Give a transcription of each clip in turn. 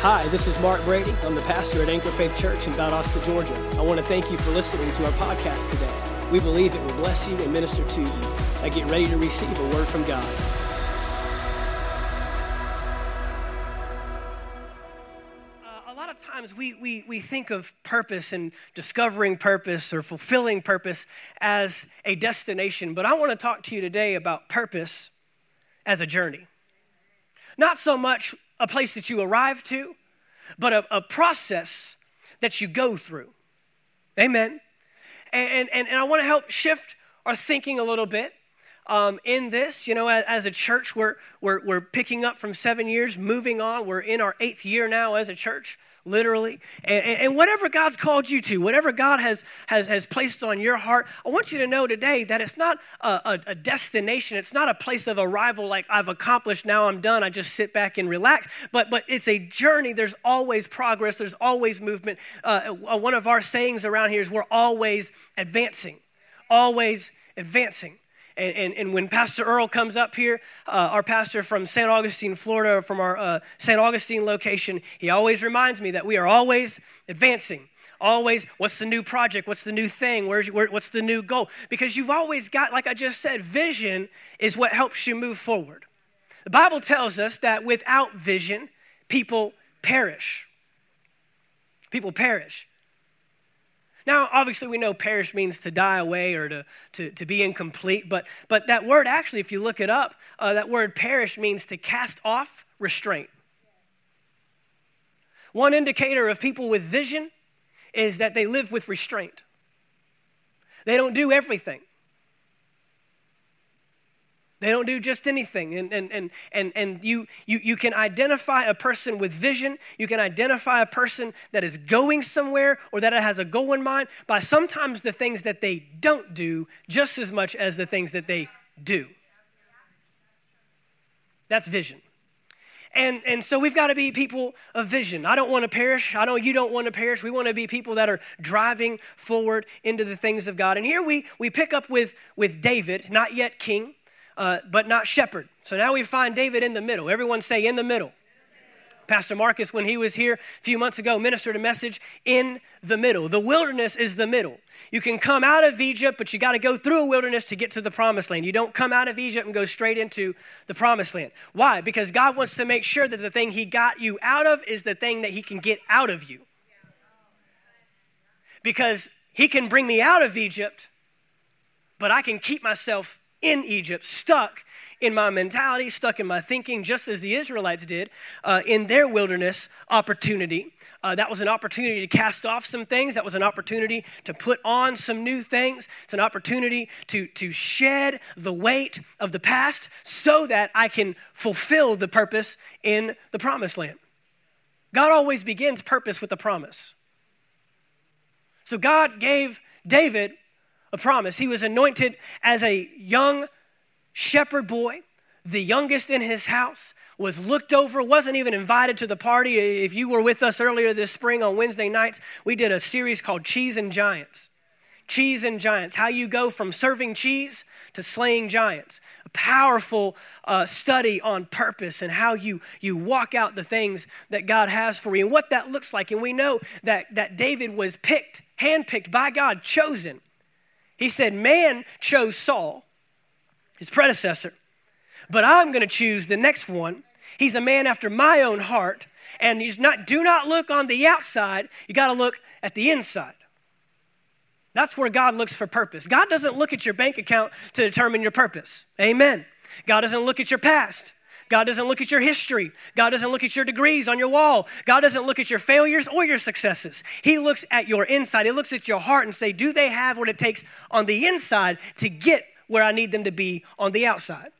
Hi, this is Mark Brady. I'm the pastor at Anchor Faith Church in Valdosta, Georgia. I want to thank you for listening to our podcast today. We believe it will bless you and minister to you. I get ready to receive a word from God. Uh, a lot of times we, we, we think of purpose and discovering purpose or fulfilling purpose as a destination, but I want to talk to you today about purpose as a journey. Not so much a place that you arrive to, but a, a process that you go through. Amen. And, and, and I want to help shift our thinking a little bit um, in this. You know, as, as, a church, we're, we're, we're picking up from seven years, moving on. We're in our eighth year now as a church literally. And, and, whatever God's called you to, whatever God has, has, has placed on your heart, I want you to know today that it's not a, a, a, destination. It's not a place of arrival like I've accomplished, now I'm done, I just sit back and relax. But, but it's a journey. There's always progress, there's always movement. Uh, one of our sayings around here is we're always advancing, always advancing. And, and, and, when Pastor Earl comes up here, uh, our pastor from St. Augustine, Florida, from our uh, St. Augustine location, he always reminds me that we are always advancing. Always, what's the new project? What's the new thing? Where's, where, what's the new goal? Because you've always got, like I just said, vision is what helps you move forward. The Bible tells us that without vision, people perish. People perish. Now, obviously, we know perish means to die away or to, to, to be incomplete, but, but that word actually, if you look it up, uh, that word perish means to cast off restraint. One indicator of people with vision is that they live with restraint. They don't do everything. They don't do just anything. And, and, and, and, and you, you, you can identify a person with vision. You can identify a person that is going somewhere or that has a goal in mind by sometimes the things that they don't do just as much as the things that they do. That's vision. And, and so we've got to be people of vision. I don't want to perish. I know you don't want to perish. We want to be people that are driving forward into the things of God. And here we, we pick up with, with David, not yet king uh, but not shepherd. So now we find David in the middle. Everyone say, in the middle. Pastor Marcus, when he was here a few months ago, ministered a message in the middle. The wilderness is the middle. You can come out of Egypt, but you got to go through a wilderness to get to the promised land. You don't come out of Egypt and go straight into the promised land. Why? Because God wants to make sure that the thing He got you out of is the thing that He can get out of you. Because He can bring me out of Egypt, but I can keep myself in Egypt, stuck in my mentality, stuck in my thinking, just as the Israelites did uh, in their wilderness opportunity. Uh, that was an opportunity to cast off some things. That was an opportunity to put on some new things. It's an opportunity to, to shed the weight of the past so that I can fulfill the purpose in the promised land. God always begins purpose with a promise. So God gave David a promise. He was anointed as a young shepherd boy, the youngest in his house, was looked over, wasn't even invited to the party. If you were with us earlier this spring on Wednesday nights, we did a series called Cheese and Giants. Cheese and Giants, how you go from serving cheese to slaying giants. A powerful uh, study on purpose and how you, you walk out the things that God has for you and what that looks like. And we know that, that David was picked, handpicked by God, chosen he said, Man chose Saul, his predecessor, but I'm going to choose the next one. He's a man after my own heart, and he's not, do not look on the outside, you got to look at the inside. That's where God looks for purpose. God doesn't look at your bank account to determine your purpose. Amen. God doesn't look at your past. God doesn't look at your history. God doesn't look at your degrees on your wall. God doesn't look at your failures or your successes. He looks at your inside. He looks at your heart and say, "Do they have what it takes on the inside to get where I need them to be on the outside?"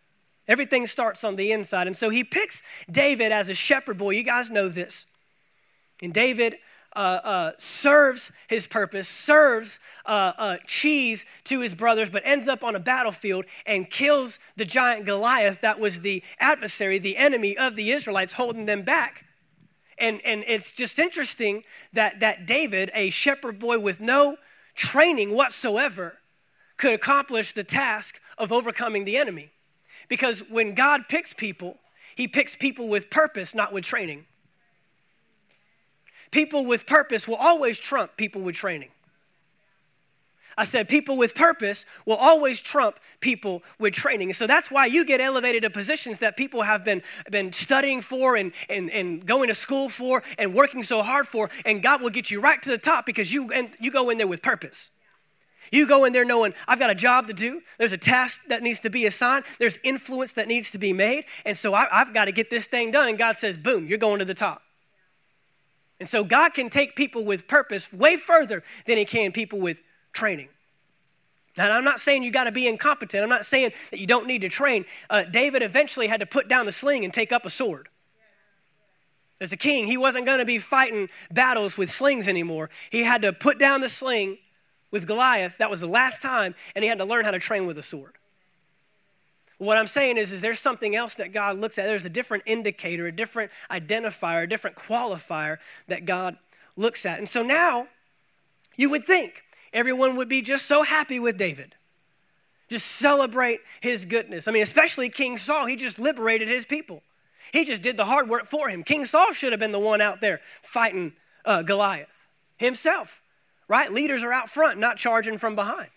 Everything starts on the inside. And so he picks David as a shepherd boy. You guys know this. And David uh, uh, serves his purpose, serves uh, uh, cheese to his brothers, but ends up on a battlefield and kills the giant Goliath that was the adversary, the enemy of the Israelites, holding them back. And, and it's just interesting that, that David, a shepherd boy with no training whatsoever, could accomplish the task of overcoming the enemy. Because when God picks people, he picks people with purpose, not with training. People with purpose will always trump people with training. I said people with purpose will always trump people with training. So that's why you get elevated to positions that people have been, been studying for and, and, and going to school for and working so hard for, and God will get you right to the top because you, and you go in there with purpose. You go in there knowing I've got a job to do. There's a task that needs to be assigned. There's influence that needs to be made. And so I, have got to get this thing done. And God says, boom, you're going to the top. And so God can take people with purpose way further than He can people with training. Now, I'm not saying you got to be incompetent. I'm not saying that you don't need to train. Uh, David eventually had to put down the sling and take up a sword. As a king, he wasn't going to be fighting battles with slings anymore. He had to put down the sling with Goliath. That was the last time, and he had to learn how to train with a sword. What I'm saying is, is there's something else that God looks at. There's a different indicator, a different identifier, a different qualifier that God looks at. And so now you would think everyone would be just so happy with David. Just celebrate his goodness. I mean, especially King Saul, he just liberated his people. He just did the hard work for him. King Saul should have been the one out there fighting uh, Goliath himself, right? Leaders are out front, not charging from behind.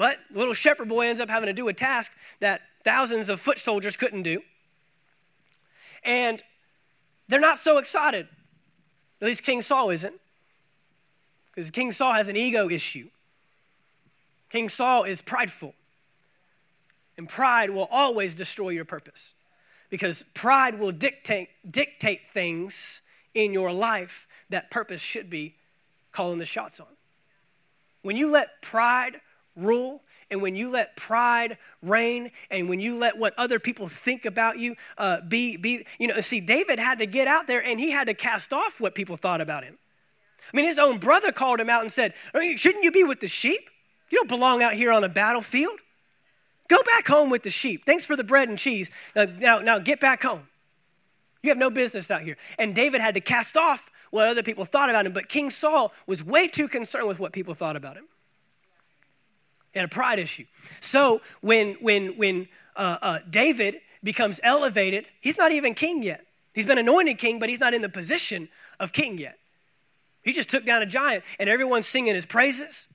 But little shepherd boy ends up having to do a task that thousands of foot soldiers couldn't do. And they're not so excited. At least King Saul isn't. Because King Saul has an ego issue. King Saul is prideful. And pride will always destroy your purpose. Because pride will dictate, dictate things in your life that purpose should be calling the shots on. When you let pride rule and when you let pride reign and when you let what other people think about you uh, be, be, you know, see, David had to get out there and he had to cast off what people thought about him. I mean, his own brother called him out and said, Shouldn't you be with the sheep? You don't belong out here on a battlefield. Go back home with the sheep. Thanks for the bread and cheese. Now, now, now get back home. You have no business out here. And David had to cast off what other people thought about him, but King Saul was way too concerned with what people thought about him. Had a pride issue. So when, when, when uh, uh, David becomes elevated, he's not even king yet. He's been anointed king, but he's not in the position of king yet. He just took down a giant, and everyone's singing his praises.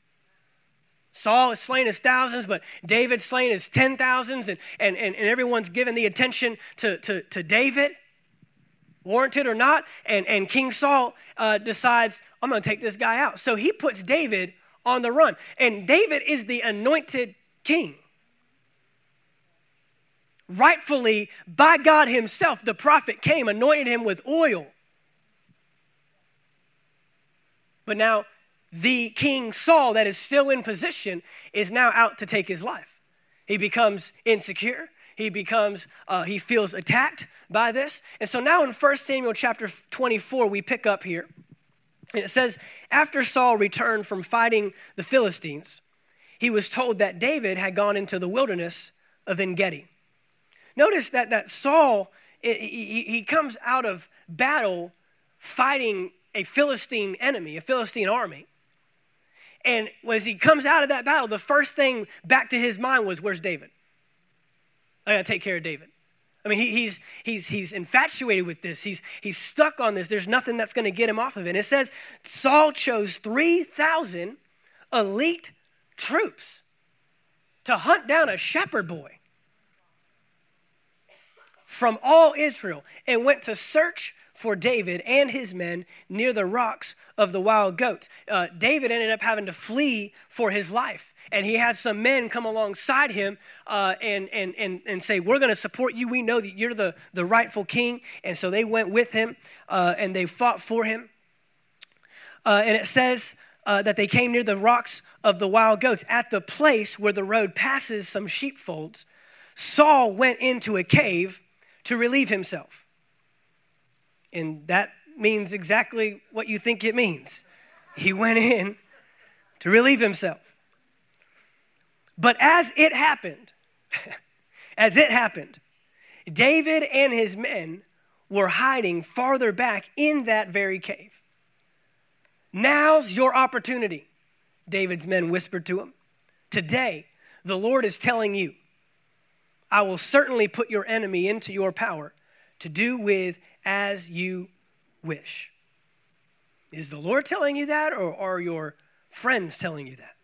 Saul is slain his thousands, but David slain his ten thousands, and, and, and, and everyone's giving the attention to, to, to David, warranted or not. And, and King Saul uh, decides, I'm going to take this guy out. So he puts David on the run. And David is the anointed king. Rightfully, by God Himself, the prophet came, anointed him with oil. But now the king Saul, that is still in position, is now out to take his life. He becomes insecure. He becomes, uh, he feels attacked by this. And so now in 1 Samuel chapter 24, we pick up here. It says, After Saul returned from fighting the Philistines, he was told that David had gone into the wilderness of En Gedi. Notice that, that Saul, it, he, he comes out of battle fighting a Philistine enemy, a Philistine army. And as he comes out of that battle, the first thing back to his mind was, Where's David? I gotta take care of David. I mean, he, he's, he's, he's infatuated with this. He's, he's stuck on this. There's nothing that's going to get him off of it. And it says Saul chose 3,000 elite troops to hunt down a shepherd boy from all Israel and went to search for David and his men near the rocks of the wild goats. Uh, David ended up having to flee for his life. And he had some men come alongside him uh, and, and, and, and say, We're going to support you. We know that you're the, the rightful king. And so they went with him uh, and they fought for him. Uh, and it says uh, that they came near the rocks of the wild goats at the place where the road passes some sheepfolds. Saul went into a cave to relieve himself. And that means exactly what you think it means. He went in to relieve himself. But as it happened, as it happened, David and his men were hiding farther back in that very cave. Now's your opportunity, David's men whispered to him. Today, the Lord is telling you, I will certainly put your enemy into your power to do with as you wish. Is the Lord telling you that, or are your friends telling you that?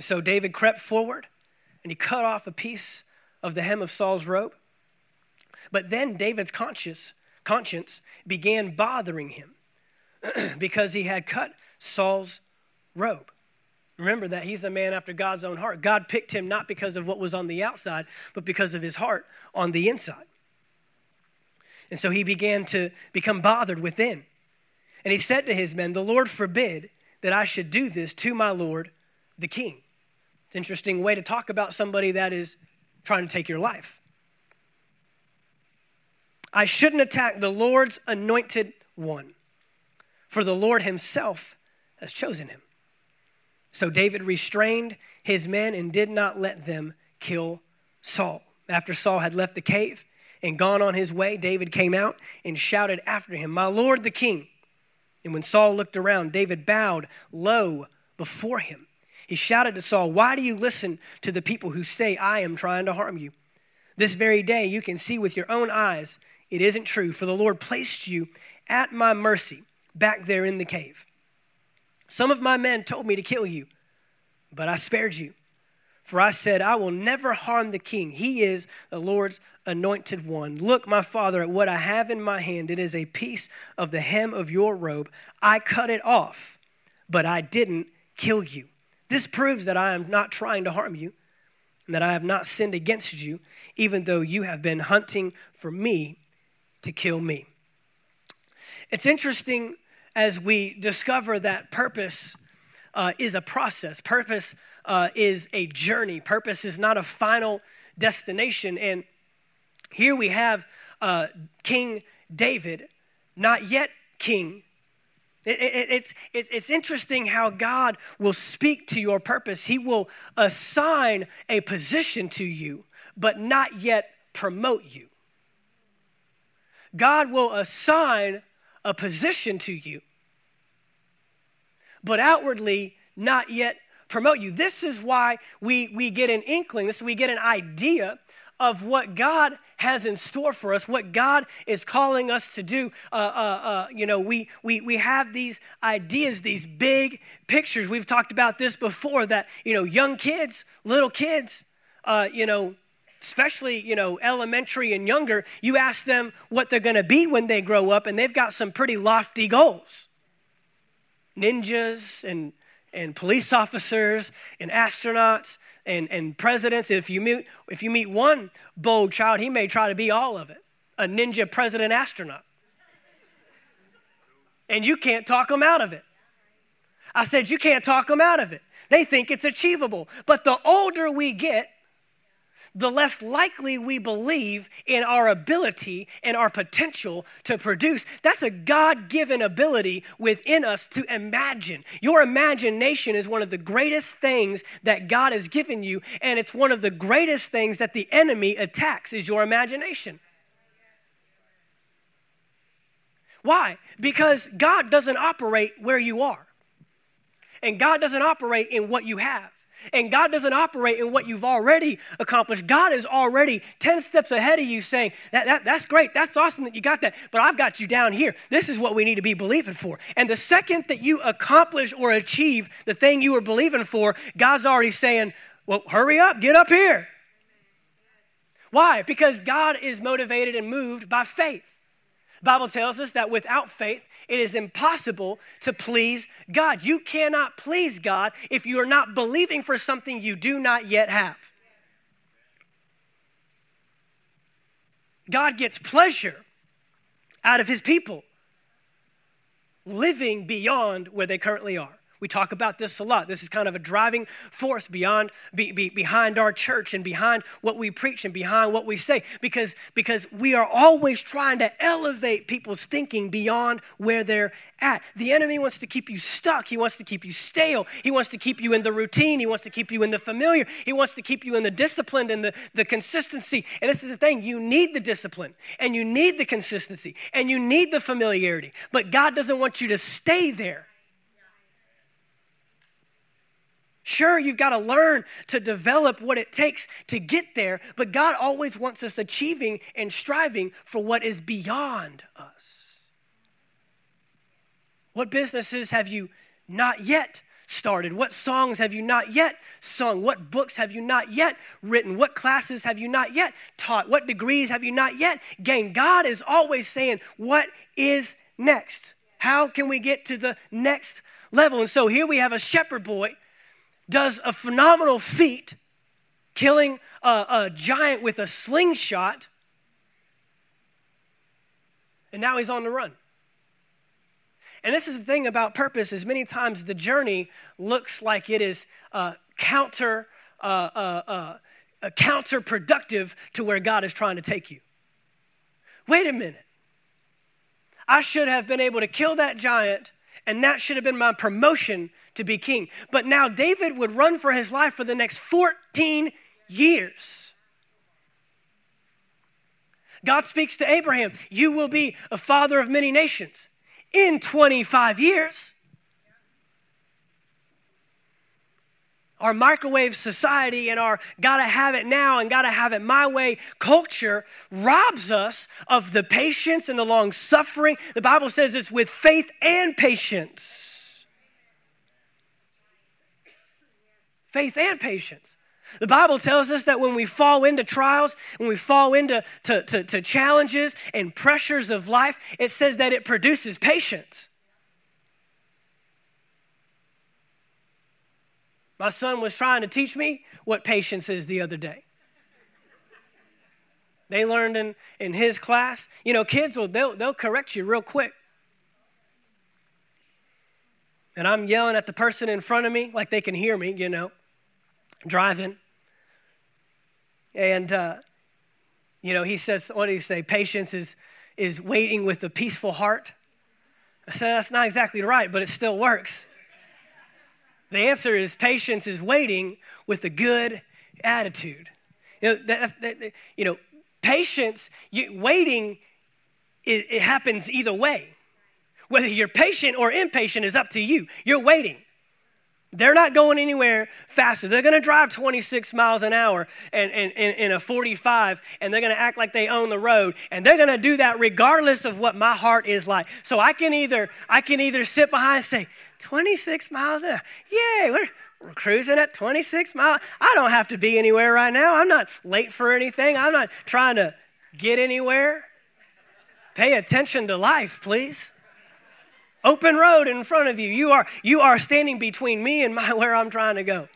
So David crept forward and he cut off a piece of the hem of Saul's robe. But then David's conscience, conscience began bothering him because he had cut Saul's robe. Remember that he's a man after God's own heart. God picked him not because of what was on the outside, but because of his heart on the inside. And so he began to become bothered within. And he said to his men, The Lord forbid that I should do this to my Lord the king. It's an interesting way to talk about somebody that is trying to take your life. I shouldn't attack the Lord's anointed one, for the Lord himself has chosen him. So David restrained his men and did not let them kill Saul. After Saul had left the cave and gone on his way, David came out and shouted after him, My Lord the king. And when Saul looked around, David bowed low before him. He shouted to Saul, Why do you listen to the people who say, I am trying to harm you? This very day you can see with your own eyes it isn't true, for the Lord placed you at my mercy back there in the cave. Some of my men told me to kill you, but I spared you. For I said, I will never harm the king. He is the Lord's anointed one. Look, my father, at what I have in my hand. It is a piece of the hem of your robe. I cut it off, but I didn't kill you. This proves that I am not trying to harm you and that I have not sinned against you, even though you have been hunting for me to kill me. It's interesting as we discover that purpose uh, is a process, purpose uh, is a journey, purpose is not a final destination. And here we have uh, King David, not yet king. It, it, it's, it's, it's interesting how God will speak to your purpose. He will assign a position to you, but not yet promote you. God will assign a position to you, but outwardly not yet promote you. This is why we, we get an inkling, this we get an idea of what God has in store for us, what God is calling us to do. Uh, uh, uh, you know, we, we, we have these ideas, these big pictures. We've talked about this before that, you know, young kids, little kids, uh, you know, especially you know elementary and younger you ask them what they're going to be when they grow up and they've got some pretty lofty goals ninjas and and police officers and astronauts and, and presidents. If you meet if you meet one bold child he may try to be all of it. A ninja president astronaut. And you can't talk them out of it. I said you can't talk them out of it. They think it's achievable. But the older we get the less likely we believe in our ability and our potential to produce. That's a God given ability within us to imagine. Your imagination is one of the greatest things that God has given you, and it's one of the greatest things that the enemy attacks is your imagination. Why? Because God doesn't operate where you are. And God doesn't operate in what you have. And God doesn't operate in what you've already accomplished. God is already 10 steps ahead of you saying, that, that, That's great. That's awesome that you got that. But I've got you down here. This is what we need to be believing for. And the second that you accomplish or achieve the thing you were believing for, God's already saying, Well, hurry up, get up here. Why? Because God is motivated and moved by faith. Bible tells us that without faith, it is impossible to please God. You cannot please God if you are not believing for something you do not yet have. God gets pleasure out of his people living beyond where they currently are. We talk about this a lot. This is kind of a driving force beyond be, be, behind our church and behind what we preach and behind what we say because because we are always trying to elevate people's thinking beyond where they're at. The enemy wants to keep you stuck. He wants to keep you stale. He wants to keep you in the routine. He wants to keep you in the familiar. He wants to keep you in the discipline and the, the consistency. And this is the thing you need the discipline and you need the consistency and you need the familiarity. But God doesn't want you to stay there. Sure, you've got to learn to develop what it takes to get there, but God always wants us achieving and striving for what is beyond us. What businesses have you not yet started? What songs have you not yet sung? What books have you not yet written? What classes have you not yet taught? What degrees have you not yet gained? God is always saying, What is next? How can we get to the next level? And so here we have a shepherd boy does a phenomenal feat killing a, a giant with a slingshot and now he's on the run. And this is the thing about purpose is many times the journey looks like it is uh, counter uh, uh, uh counterproductive to where god is trying to take you. Wait a minute. I should have been able to kill that giant and that should have been my promotion to be king but now david would run for his life for the next 14 years god speaks to abraham you will be a father of many nations in 25 years. Our microwave society and our gotta have it now and gotta have it my way culture robs us of the patience and the long suffering. The Bible says it's with faith and patience. Faith and patience. The Bible tells us that when we fall into trials, when we fall into to, to, to challenges and pressures of life, it says that it produces patience. My son was trying to teach me what patience is the other day. They learned in, in his class. You know, kids will they'll, they'll correct you real quick. And I'm yelling at the person in front of me like they can hear me, you know driving. And, uh, you know, he says, what did he say? Patience is, is waiting with a peaceful heart. I said, that's not exactly right, but it still works. The answer is patience is waiting with a good attitude. You know, that, that, you know patience, you, waiting, it, it happens either way. Whether you're patient or impatient is up to you. You're waiting. They're not going anywhere faster. They're going to drive 26 miles an hour and, and, in a 45, and they're going to act like they own the road. And they're going to do that regardless of what my heart is like. So I can either I can either sit behind and say, 26 miles an hour. Yay, we're, we're cruising at 26 miles. I don't have to be anywhere right now. I'm not late for anything. I'm not trying to get anywhere. Pay attention to life, please. Open road in front of you. You are, you are standing between me and my, where I'm trying to go.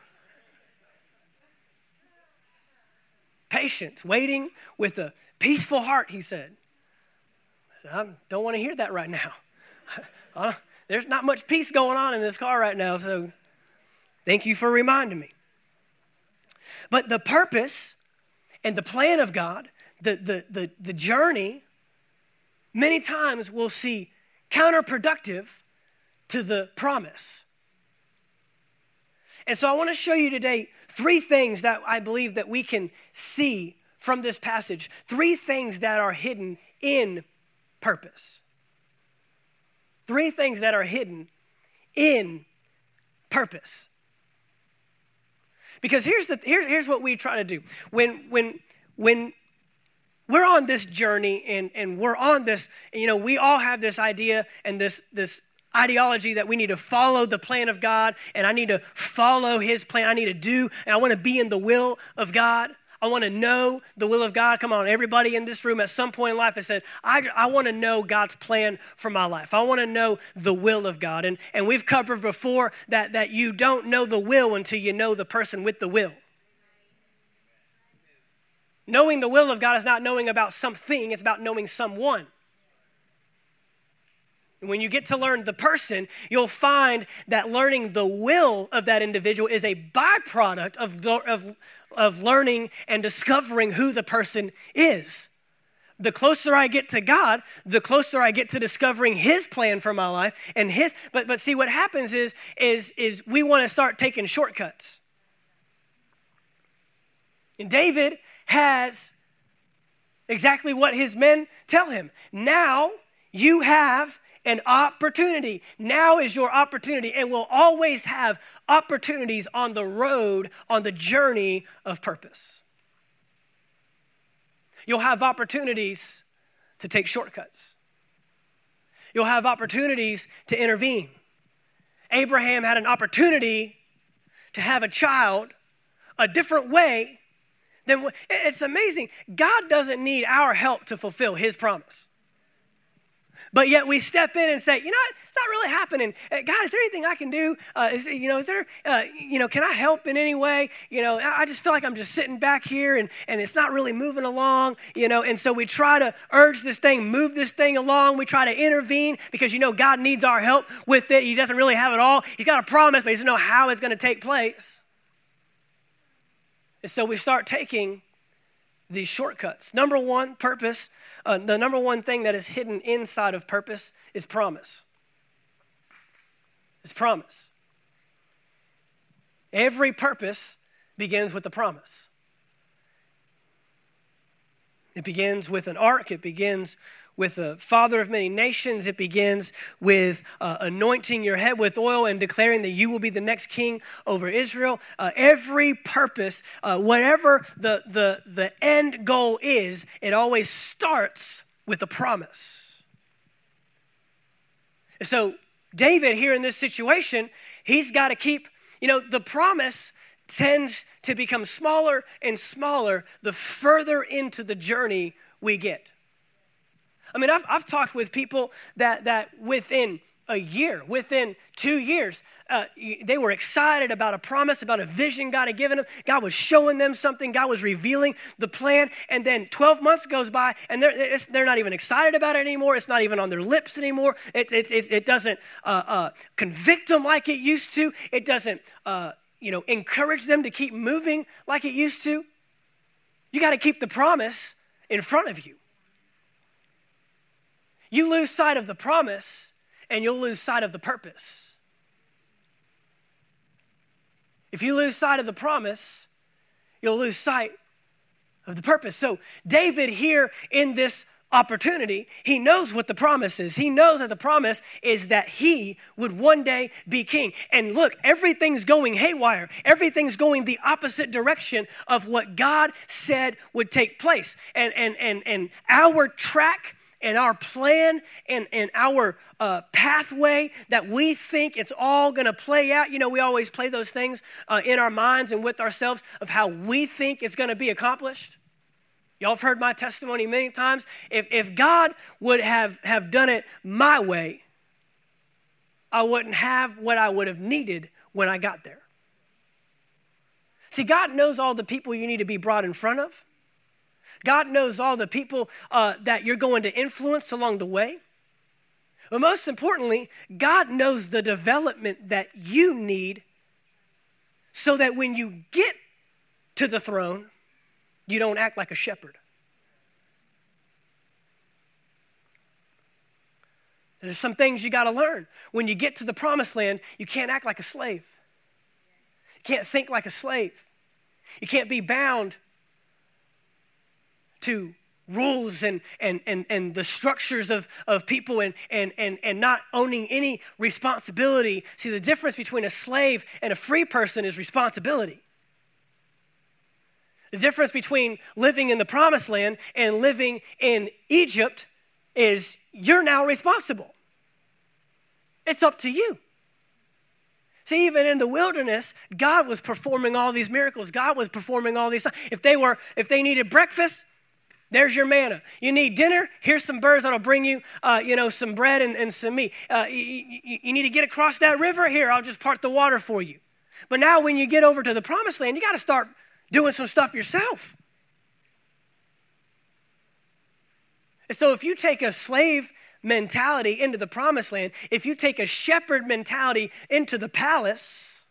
Patience, waiting with a peaceful heart, he said. I, said, I don't want to hear that right now. Uh, there's not much peace going on in this car right now, so thank you for reminding me. But the purpose and the plan of God, the, the, the, the journey, many times we'll see counterproductive to the promise. And so I want to show you today three things that I believe that we can see from this passage. Three things that are hidden in purpose. Three things that are hidden in purpose. Because here's, the, here's, here's what we try to do. When, when, when we're on this journey and, and we're on this, you know, we all have this idea and this, this ideology that we need to follow the plan of God and I need to follow His plan. I need to do, and I want to be in the will of God. I want to know the will of God. Come on, everybody in this room at some point in life has said, I, I want to know God's plan for my life. I want to know the will of God. And, and we've covered before that, that you don't know the will until you know the person with the will. Knowing the will of God is not knowing about something, it's about knowing someone. And when you get to learn the person, you'll find that learning the will of that individual is a byproduct of, of, of learning and discovering who the person is. The closer I get to God, the closer I get to discovering His plan for my life and His. But but see, what happens is is is we want to start taking shortcuts. And David has exactly what his men tell him. Now you have an opportunity. Now is your opportunity, and we'll always have opportunities on the road, on the journey of purpose. You'll have opportunities to take shortcuts. you'll have opportunities to intervene. Abraham had an opportunity to have a child a different way than it's amazing. God doesn't need our help to fulfill his promise. But yet we step in and say, you know, it's not really happening. Uh, God, is there anything I can do? Uh, is, you know, is there, uh, you know, can I help in any way? You know, I just feel like I'm just sitting back here and, and it's not really moving along, you know, and so we try to urge this thing, move this thing along. We try to intervene because, you know, God needs our help with it. He doesn't really have it all. He's got a promise, but he doesn't know how it's going to take place. And so we start taking these shortcuts. Number one, purpose. Uh, the number one thing that is hidden inside of purpose is promise. It's promise. Every purpose begins with a promise. It begins with an ark, it begins with the father of many nations. It begins with uh, anointing your head with oil and declaring that you will be the next king over Israel. Uh, every purpose, uh, whatever the, the, the end goal is, it always starts with a promise. So, David, here in this situation, he's got to keep, you know, the promise tends to become smaller and smaller the further into the journey we get. I mean, I've, I've talked with people that, that within a year, within two years, uh, they were excited about a promise, about a vision God had given them. God was showing them something, God was revealing the plan. And then 12 months goes by, and they're, they're not even excited about it anymore. It's not even on their lips anymore. It, it, it, it doesn't uh, uh, convict them like it used to, it doesn't uh, you know, encourage them to keep moving like it used to. You got to keep the promise in front of you. You lose sight of the promise and you'll lose sight of the purpose. If you lose sight of the promise, you'll lose sight of the purpose. So, David, here in this opportunity, he knows what the promise is. He knows that the promise is that he would one day be king. And look, everything's going haywire, everything's going the opposite direction of what God said would take place. And, and, and, and our track and our plan and, and our uh, pathway that we think it's all going to play out. You know, we always play those things uh, in our minds and with ourselves of how we think it's going to be accomplished. Y'all have heard my testimony many times. If, if God would have, have done it my way, I wouldn't have what I would have needed when I got there. See, God knows all the people you need to be brought in front of. God knows all the people uh, that you're going to influence along the way. But most importantly, God knows the development that you need so that when you get to the throne, you don't act like a shepherd. There's some things you got to learn. When you get to the promised land, you can't act like a slave. You can't think like a slave. You can't be bound to rules and, and, and, and the structures of, of people and, and, and, and not owning any responsibility. See, the difference between a slave and a free person is responsibility. The difference between living in the promised land and living in Egypt is you're now responsible. It's up to you. See, even in the wilderness, God was performing all these miracles. God was performing all these. If they were, if they needed breakfast, there's your manna. You need dinner? Here's some birds that'll bring you, uh, you know, some bread and, and some meat. Uh, you, you need to get across that river? Here, I'll just part the water for you. But now, when you get over to the promised land, you got to start doing some stuff yourself. And so, if you take a slave mentality into the promised land, if you take a shepherd mentality into the palace,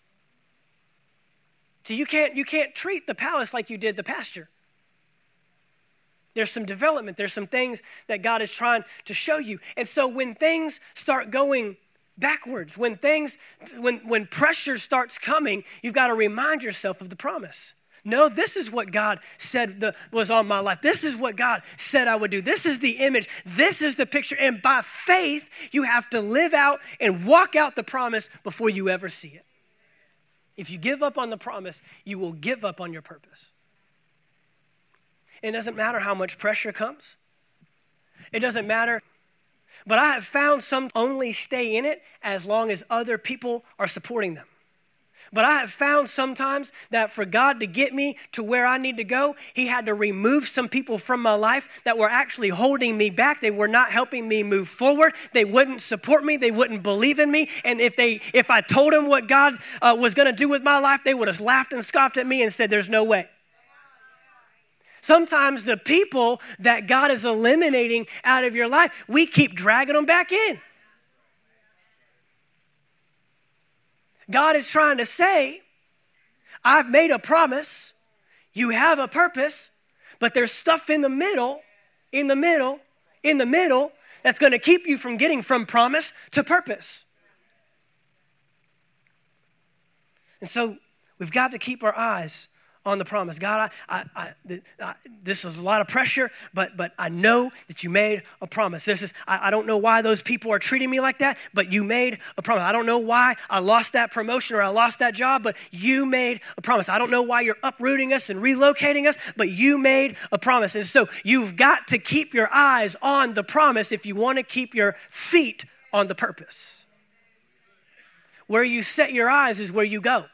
so you can't, you can't treat the palace like you did the pasture. There's some development, there's some things that God is trying to show you. And so when things start going backwards, when things when when pressure starts coming, you've got to remind yourself of the promise. No, this is what God said the, was on my life. This is what God said I would do. This is the image. This is the picture. And by faith, you have to live out and walk out the promise before you ever see it. If you give up on the promise, you will give up on your purpose. It doesn't matter how much pressure comes. It doesn't matter But I have found some only stay in it as long as other people are supporting them. But I have found sometimes that for God to get me to where I need to go, He had to remove some people from my life that were actually holding me back. They were not helping me move forward. They wouldn't support me. They wouldn't believe in me. And if they, if I told them what God uh, was going to do with my life, they would have laughed and scoffed at me and said, "There's no way." Sometimes the people that God is eliminating out of your life, we keep dragging them back in. God is trying to say, I've made a promise, you have a purpose, but there's stuff in the middle, in the middle, in the middle that's going to keep you from getting from promise to purpose. And so we've got to keep our eyes on the promise. God, I, I, I, this is a lot of pressure, but, but I know that you made a promise. This is, I, I don't know why those people are treating me like that, but you made a promise. I don't know why I lost that promotion or I lost that job, but you made a promise. I don't know why you're uprooting us and relocating us, but you made a promise. And so you've got to keep your eyes on the promise if you want to keep your feet on the purpose. Where you set your eyes is where you go.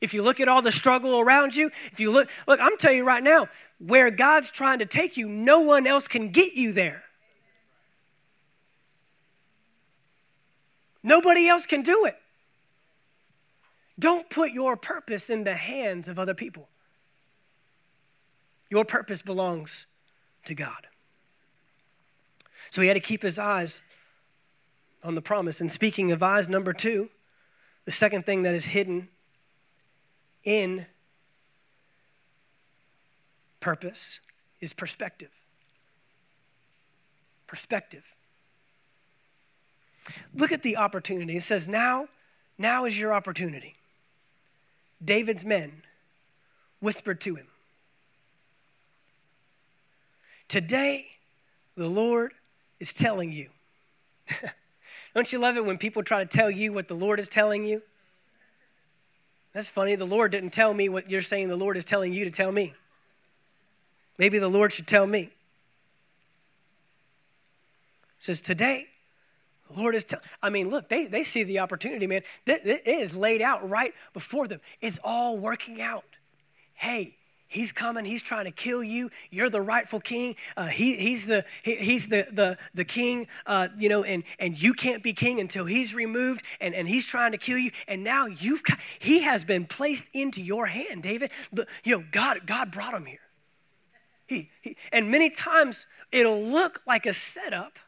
If you look at all the struggle around you, if you look, look, I'm telling you right now, where God's trying to take you, no one else can get you there. Nobody else can do it. Don't put your purpose in the hands of other people. Your purpose belongs to God. So he had to keep his eyes on the promise. And speaking of eyes, number two, the second thing that is hidden in purpose is perspective. Perspective. Look at the opportunity. It says, Now, now is your opportunity. David's men whispered to him, Today, the Lord is telling you. Don't you love it when people try to tell you what the Lord is telling you? That's funny. The Lord didn't tell me what you're saying the Lord is telling you to tell me. Maybe the Lord should tell me. It says, Today, the Lord is telling. I mean, look, they, they see the opportunity, man. It is laid out right before them. It's all working out. Hey, He's coming. He's trying to kill you. You're the rightful king. Uh, he, he's the, he, he's the, the, the king, uh, you know, and, and you can't be king until he's removed, and, and he's trying to kill you. And now you've, he has been placed into your hand, David. The, you know, God, God brought him here. He, he, and many times it'll look like a setup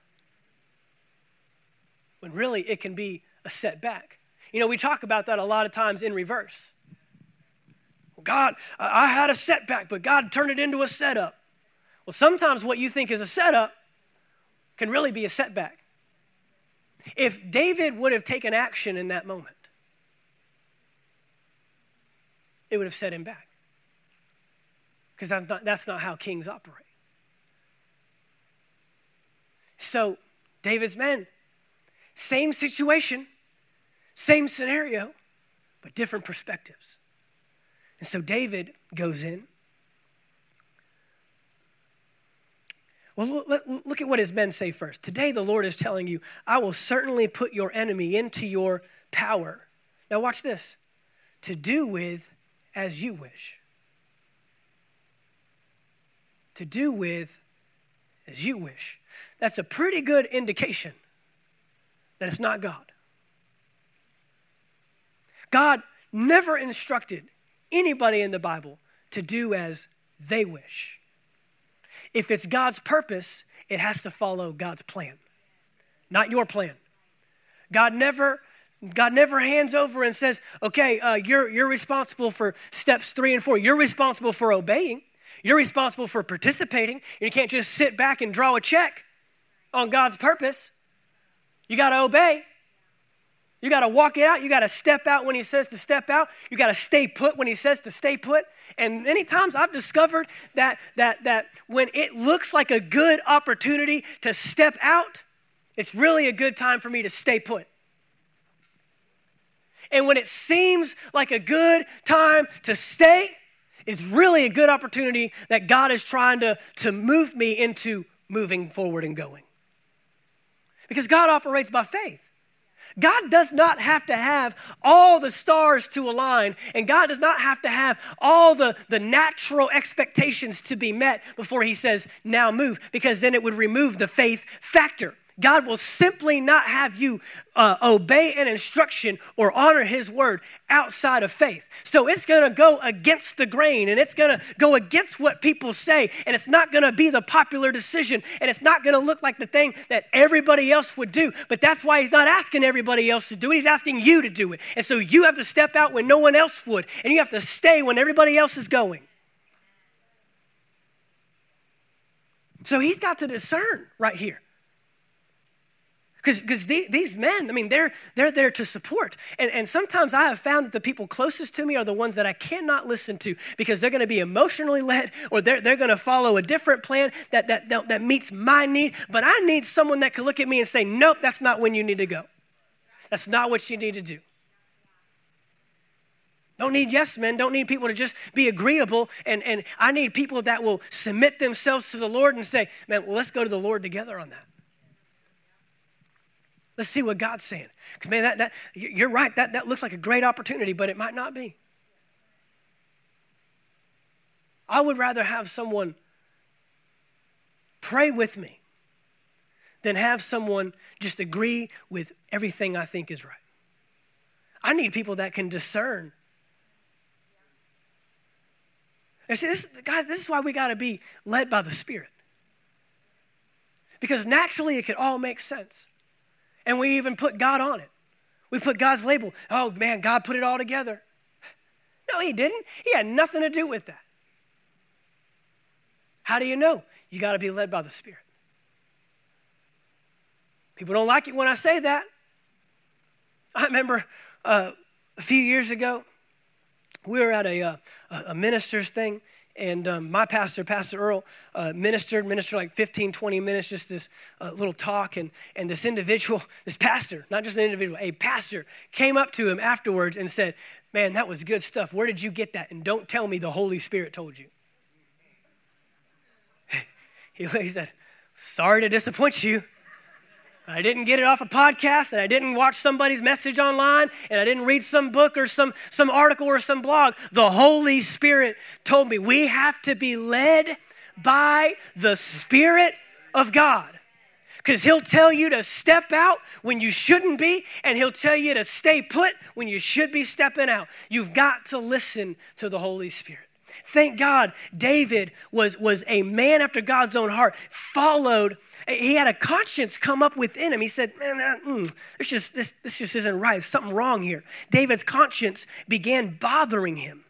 when really it can be a setback. You know, we talk about that a lot of times in reverse. God, I had a setback, but God turned it into a setup. Well, sometimes what you think is a setup can really be a setback. If David would have taken action in that moment, it would have set him back. Because that's not, that's not how kings operate. So, David's men, same situation, same scenario, but different perspectives. And so David goes in. Well, look, at what his men say first. Today, the Lord is telling you, I will certainly put your enemy into your power. Now, watch this to do with as you wish. To do with as you wish. That's a pretty good indication that it's not God. God never instructed anybody in the Bible to do as they wish. If it's God's purpose, it has to follow God's plan, not your plan. God never God never hands over and says, okay, uh, you're, you're responsible for steps three and four. You're responsible for obeying. You're responsible for participating. You can't just sit back and draw a check on God's purpose. You got to obey. You got to walk it out. You got to step out when he says to step out. You got to stay put when he says to stay put. And many times I've discovered that, that, that when it looks like a good opportunity to step out, it's really a good time for me to stay put. And when it seems like a good time to stay, it's really a good opportunity that God is trying to, to move me into moving forward and going. because God operates by faith. God does not have to have all the stars to align, and God does not have to have all the, the natural expectations to be met before He says, now move, because then it would remove the faith factor. God will simply not have you uh, obey an instruction or honor His word outside of faith. So it's going to go against the grain and it's going to go against what people say, and it's not going to be the popular decision, and it's not going to look like the thing that everybody else would do. But that's why He's not asking everybody else to do it, He's asking you to do it. And so you have to step out when no one else would, and you have to stay when everybody else is going. So He's got to discern right here. Because the, these men, I mean, they're, they're there to support. And, and sometimes I have found that the people closest to me are the ones that I cannot listen to because they're going to be emotionally led or they're, they're going to follow a different plan that, that, that, that meets my need. But I need someone that can look at me and say, nope, that's not when you need to go. That's not what you need to do. Don't need yes men. Don't need people to just be agreeable. And, and I need people that will submit themselves to the Lord and say, man, well, let's go to the Lord together on that. Let's see what God's saying. Because, man, that, that, you're right. That, that looks like a great opportunity, but it might not be. I would rather have someone pray with me than have someone just agree with everything I think is right. I need people that can discern. And see, this, guys, this is why we got to be led by the Spirit. Because naturally, it could all make sense. And we even put God on it. We put God's label. Oh man, God put it all together. No, He didn't. He had nothing to do with that. How do you know? You got to be led by the Spirit. People don't like it when I say that. I remember uh, a few years ago, we were at a, uh, a minister's thing, and um, my pastor, Pastor Earl, uh, ministered, ministered like 15, 20 minutes, just this uh, little talk. And, and this individual, this pastor, not just an individual, a pastor, came up to him afterwards and said, Man, that was good stuff. Where did you get that? And don't tell me the Holy Spirit told you. he said, Sorry to disappoint you. I didn't get it off a podcast, and I didn't watch somebody's message online, and I didn't read some book or some, some article or some blog. The Holy Spirit told me we have to be led by the Spirit of God. Because he'll tell you to step out when you shouldn't be, and he'll tell you to stay put when you should be stepping out. You've got to listen to the Holy Spirit. Thank God David was, was a man after God's own heart, followed he had a conscience come up within him. He said, Man, that, mm, this, just, this, this just isn't right. There's something wrong here. David's conscience began bothering him.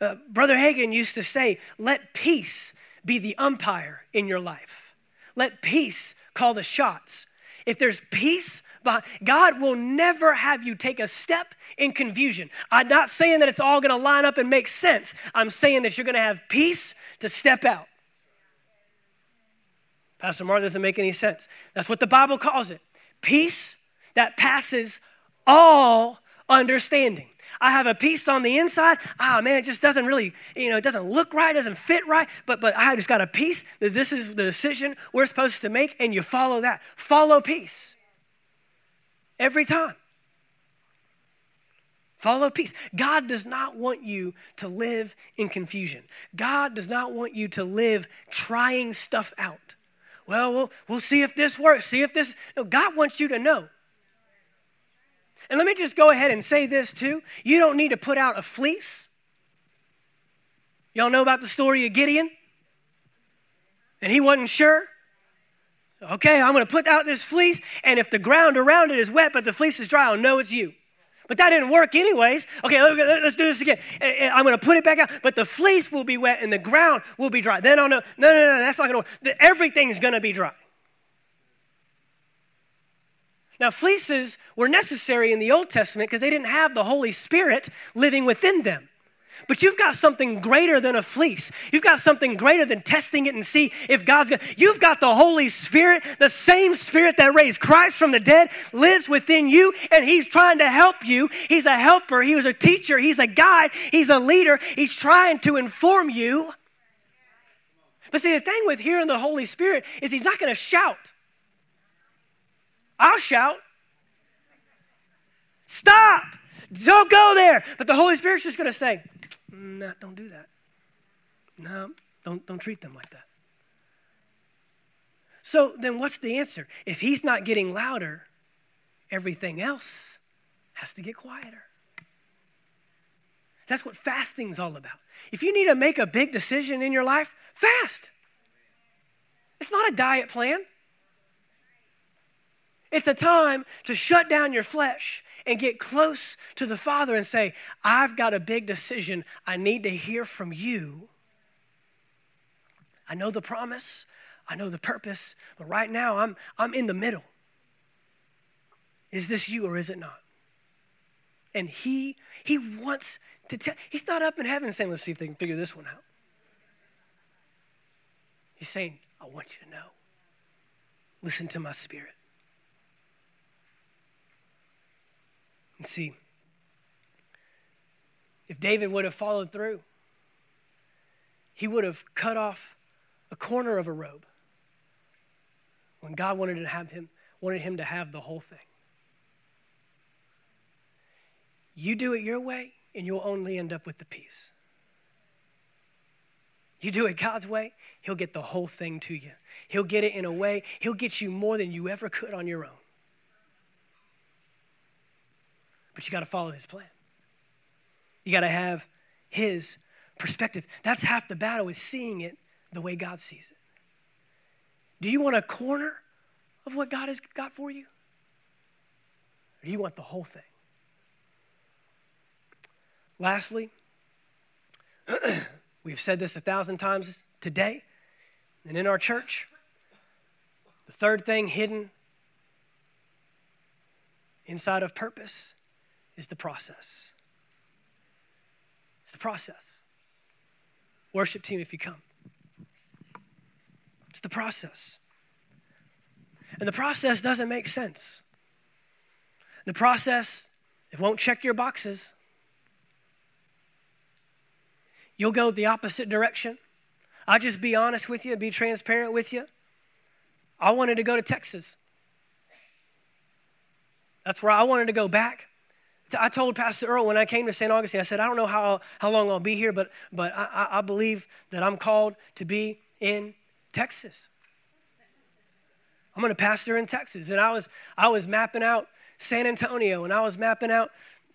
Uh, Brother Hagin used to say, Let peace be the umpire in your life. Let peace call the shots. If there's peace, God will never have you take a step in confusion. I'm not saying that it's all going to line up and make sense. I'm saying that you're going to have peace to step out. Pastor Martin doesn't make any sense. That's what the Bible calls it peace that passes all understanding. I have a peace on the inside. Ah, man, it just doesn't really, you know, it doesn't look right, doesn't fit right. But but I just got a peace that this is the decision we're supposed to make, and you follow that. Follow peace every time. Follow peace. God does not want you to live in confusion. God does not want you to live trying stuff out well, we'll, we'll see if this works, see if this. No, God wants you to know. And let me just go ahead and say this too. You don't need to put out a fleece. Y'all know about the story of Gideon? And he wasn't sure. Okay, I'm going to put out this fleece, and if the ground around it is wet, but the fleece is dry, I'll know it's you. But that didn't work anyways. Okay, let's do this again. Eh, eh, I'm going to put it back out, but the fleece will be wet and the ground will be dry. Then I'll know, no, no, no, that's not going to work. Everything's going to be dry. Now, fleeces were necessary in the Old Testament because they didn't have the Holy Spirit living within them. But you've got something greater than a fleece. You've got something greater than testing it and see if God's good. You've got the Holy Spirit, the same Spirit that raised Christ from the dead lives within you, and He's trying to help you. He's a helper, He was a teacher, He's a guide, He's a leader. He's trying to inform you. But see, the thing with hearing the Holy Spirit is He's not going to shout. I'll shout. Stop! Don't go there. But the Holy Spirit's just going to say, no, don't do that. No, don't, don't treat them like that. So then what's the answer? If he's not getting louder, everything else has to get quieter. That's what fasting's all about. If you need to make a big decision in your life, fast. It's not a diet plan. It's a time to shut down your flesh and get close to the Father and say, I've got a big decision. I need to hear from you. I know the promise, I know the purpose, but right now I'm, I'm in the middle. Is this you or is it not? And he, he wants to tell, he's not up in heaven saying, let's see if they can figure this one out. He's saying, I want you to know. Listen to my spirit. And see, if David would have followed through, he would have cut off a corner of a robe when God wanted to have him wanted him to have the whole thing. You do it your way, and you'll only end up with the piece. You do it God's way, He'll get the whole thing to you. He'll get it in a way, He'll get you more than you ever could on your own. But you got to follow His plan. You got to have His perspective. That's half the battle, is seeing it the way God sees it. Do you want a corner of what God has got for you? Or do you want the whole thing? Lastly, we've said this a thousand times today and in our church. The third thing hidden inside of purpose is the process. It's the process. Worship team, if you come. It's the process. And the process doesn't make sense. The process, it won't check your boxes. You'll go the opposite direction. I'll just be honest with you, be transparent with you. I wanted to go to Texas. That's where I wanted to go back. I told Pastor Earl when I came to St. Augustine, I said, I don't know how, how long I'll be here, but, but I, I believe that I'm called to be in Texas. I'm going to pastor in Texas. And I was, I was mapping out San Antonio and I was mapping out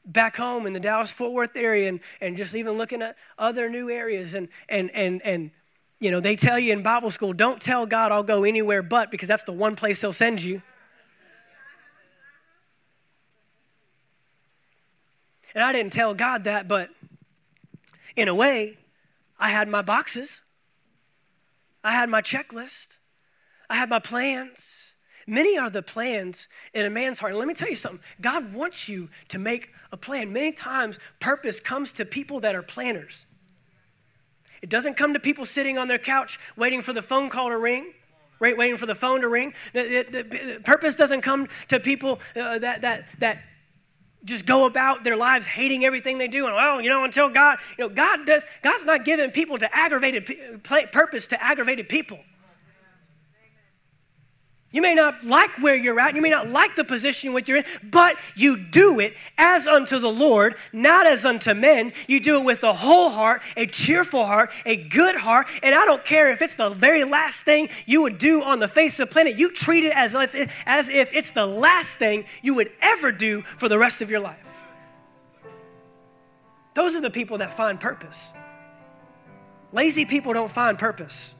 back home in the Dallas Fort Worth area and, and just even looking at other new areas. And, and, and, and, you know, they tell you in Bible school, don't tell God I'll go anywhere but because that's the one place He'll send you. And I didn't tell God that, but in a way, I had my boxes. I had my checklist. I had my plans. Many are the plans in a man's heart. And let me tell you something God wants you to make a plan. Many times, purpose comes to people that are planners. It doesn't come to people sitting on their couch waiting for the phone call to ring. Right, waiting for the phone to ring. The, the, the purpose doesn't come to people uh, that, that, that just go about their lives hating everything they do and well you know until god you know god does god's not giving people to aggravated purpose to aggravated people you may not like where you're at, you may not like the position which you're in, but you do it as unto the Lord, not as unto men. You do it with a whole heart, a cheerful heart, a good heart, and I don't care if it's the very last thing you would do on the face of the planet. You treat it as if, as if it's the last thing you would ever do for the rest of your life. Those are the people that find purpose. Lazy people don't find purpose.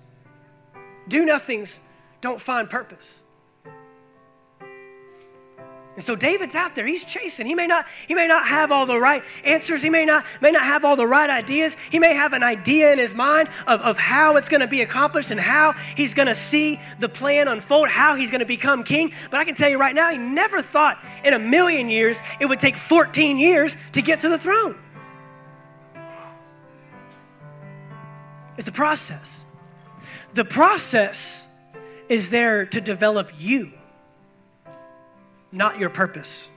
Do nothings don't find purpose. And so David's out there, he's chasing. He may not, he may not have all the right answers, he may not, may not have all the right ideas. He may have an idea in his mind of, of how it's gonna be accomplished and how he's gonna see the plan unfold, how he's gonna become king. But I can tell you right now, he never thought in a million years it would take 14 years to get to the throne. It's a process. The process is there to develop you not your purpose.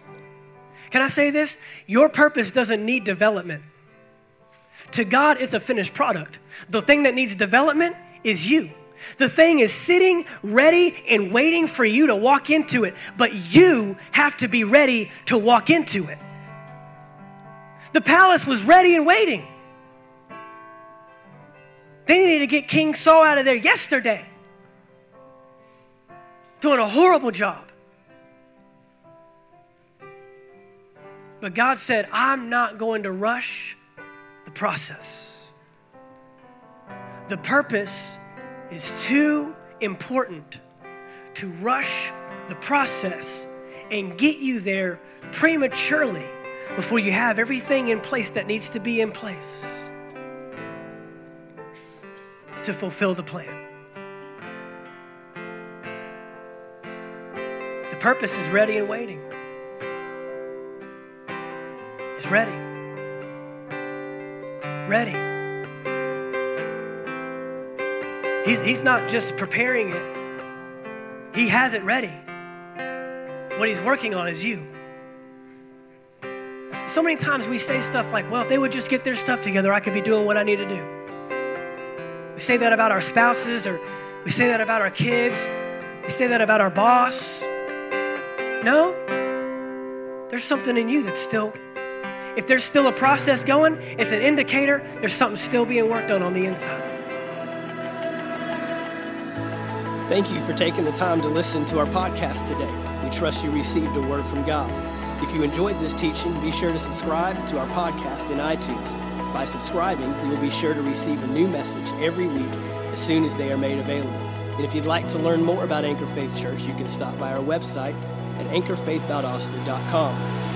Can I say this? Your purpose doesn't need development. To God, it's a finished product. The thing that needs development is you. The thing is sitting ready and waiting for you to walk into it, but you have to be ready to walk into it. The palace was ready and waiting. They needed to get King Saul out of there yesterday. Doing a horrible job. But God said, I'm not going to rush the process. The purpose is too important to rush the process and get you there prematurely before you have everything in place that needs to be in place to fulfill the plan. The purpose is ready and waiting. It's ready. Ready. He's, he's not just preparing it, He has it ready. What He's working on is you. So many times we say stuff like, well, if they would just get their stuff together, I could be doing what I need to do. We say that about our spouses, or we say that about our kids, we say that about our boss. No, there's something in you that's still, if there's still a process going, it's an indicator there's something still being worked on on the inside. Thank you for taking the time to listen to our podcast today. We trust you received a word from God. If you enjoyed this teaching, be sure to subscribe to our podcast in iTunes. By subscribing, you'll be sure to receive a new message every week as soon as they are made available. And if you'd like to learn more about Anchor Faith Church, you can stop by our website at anchorfaith.austin.com.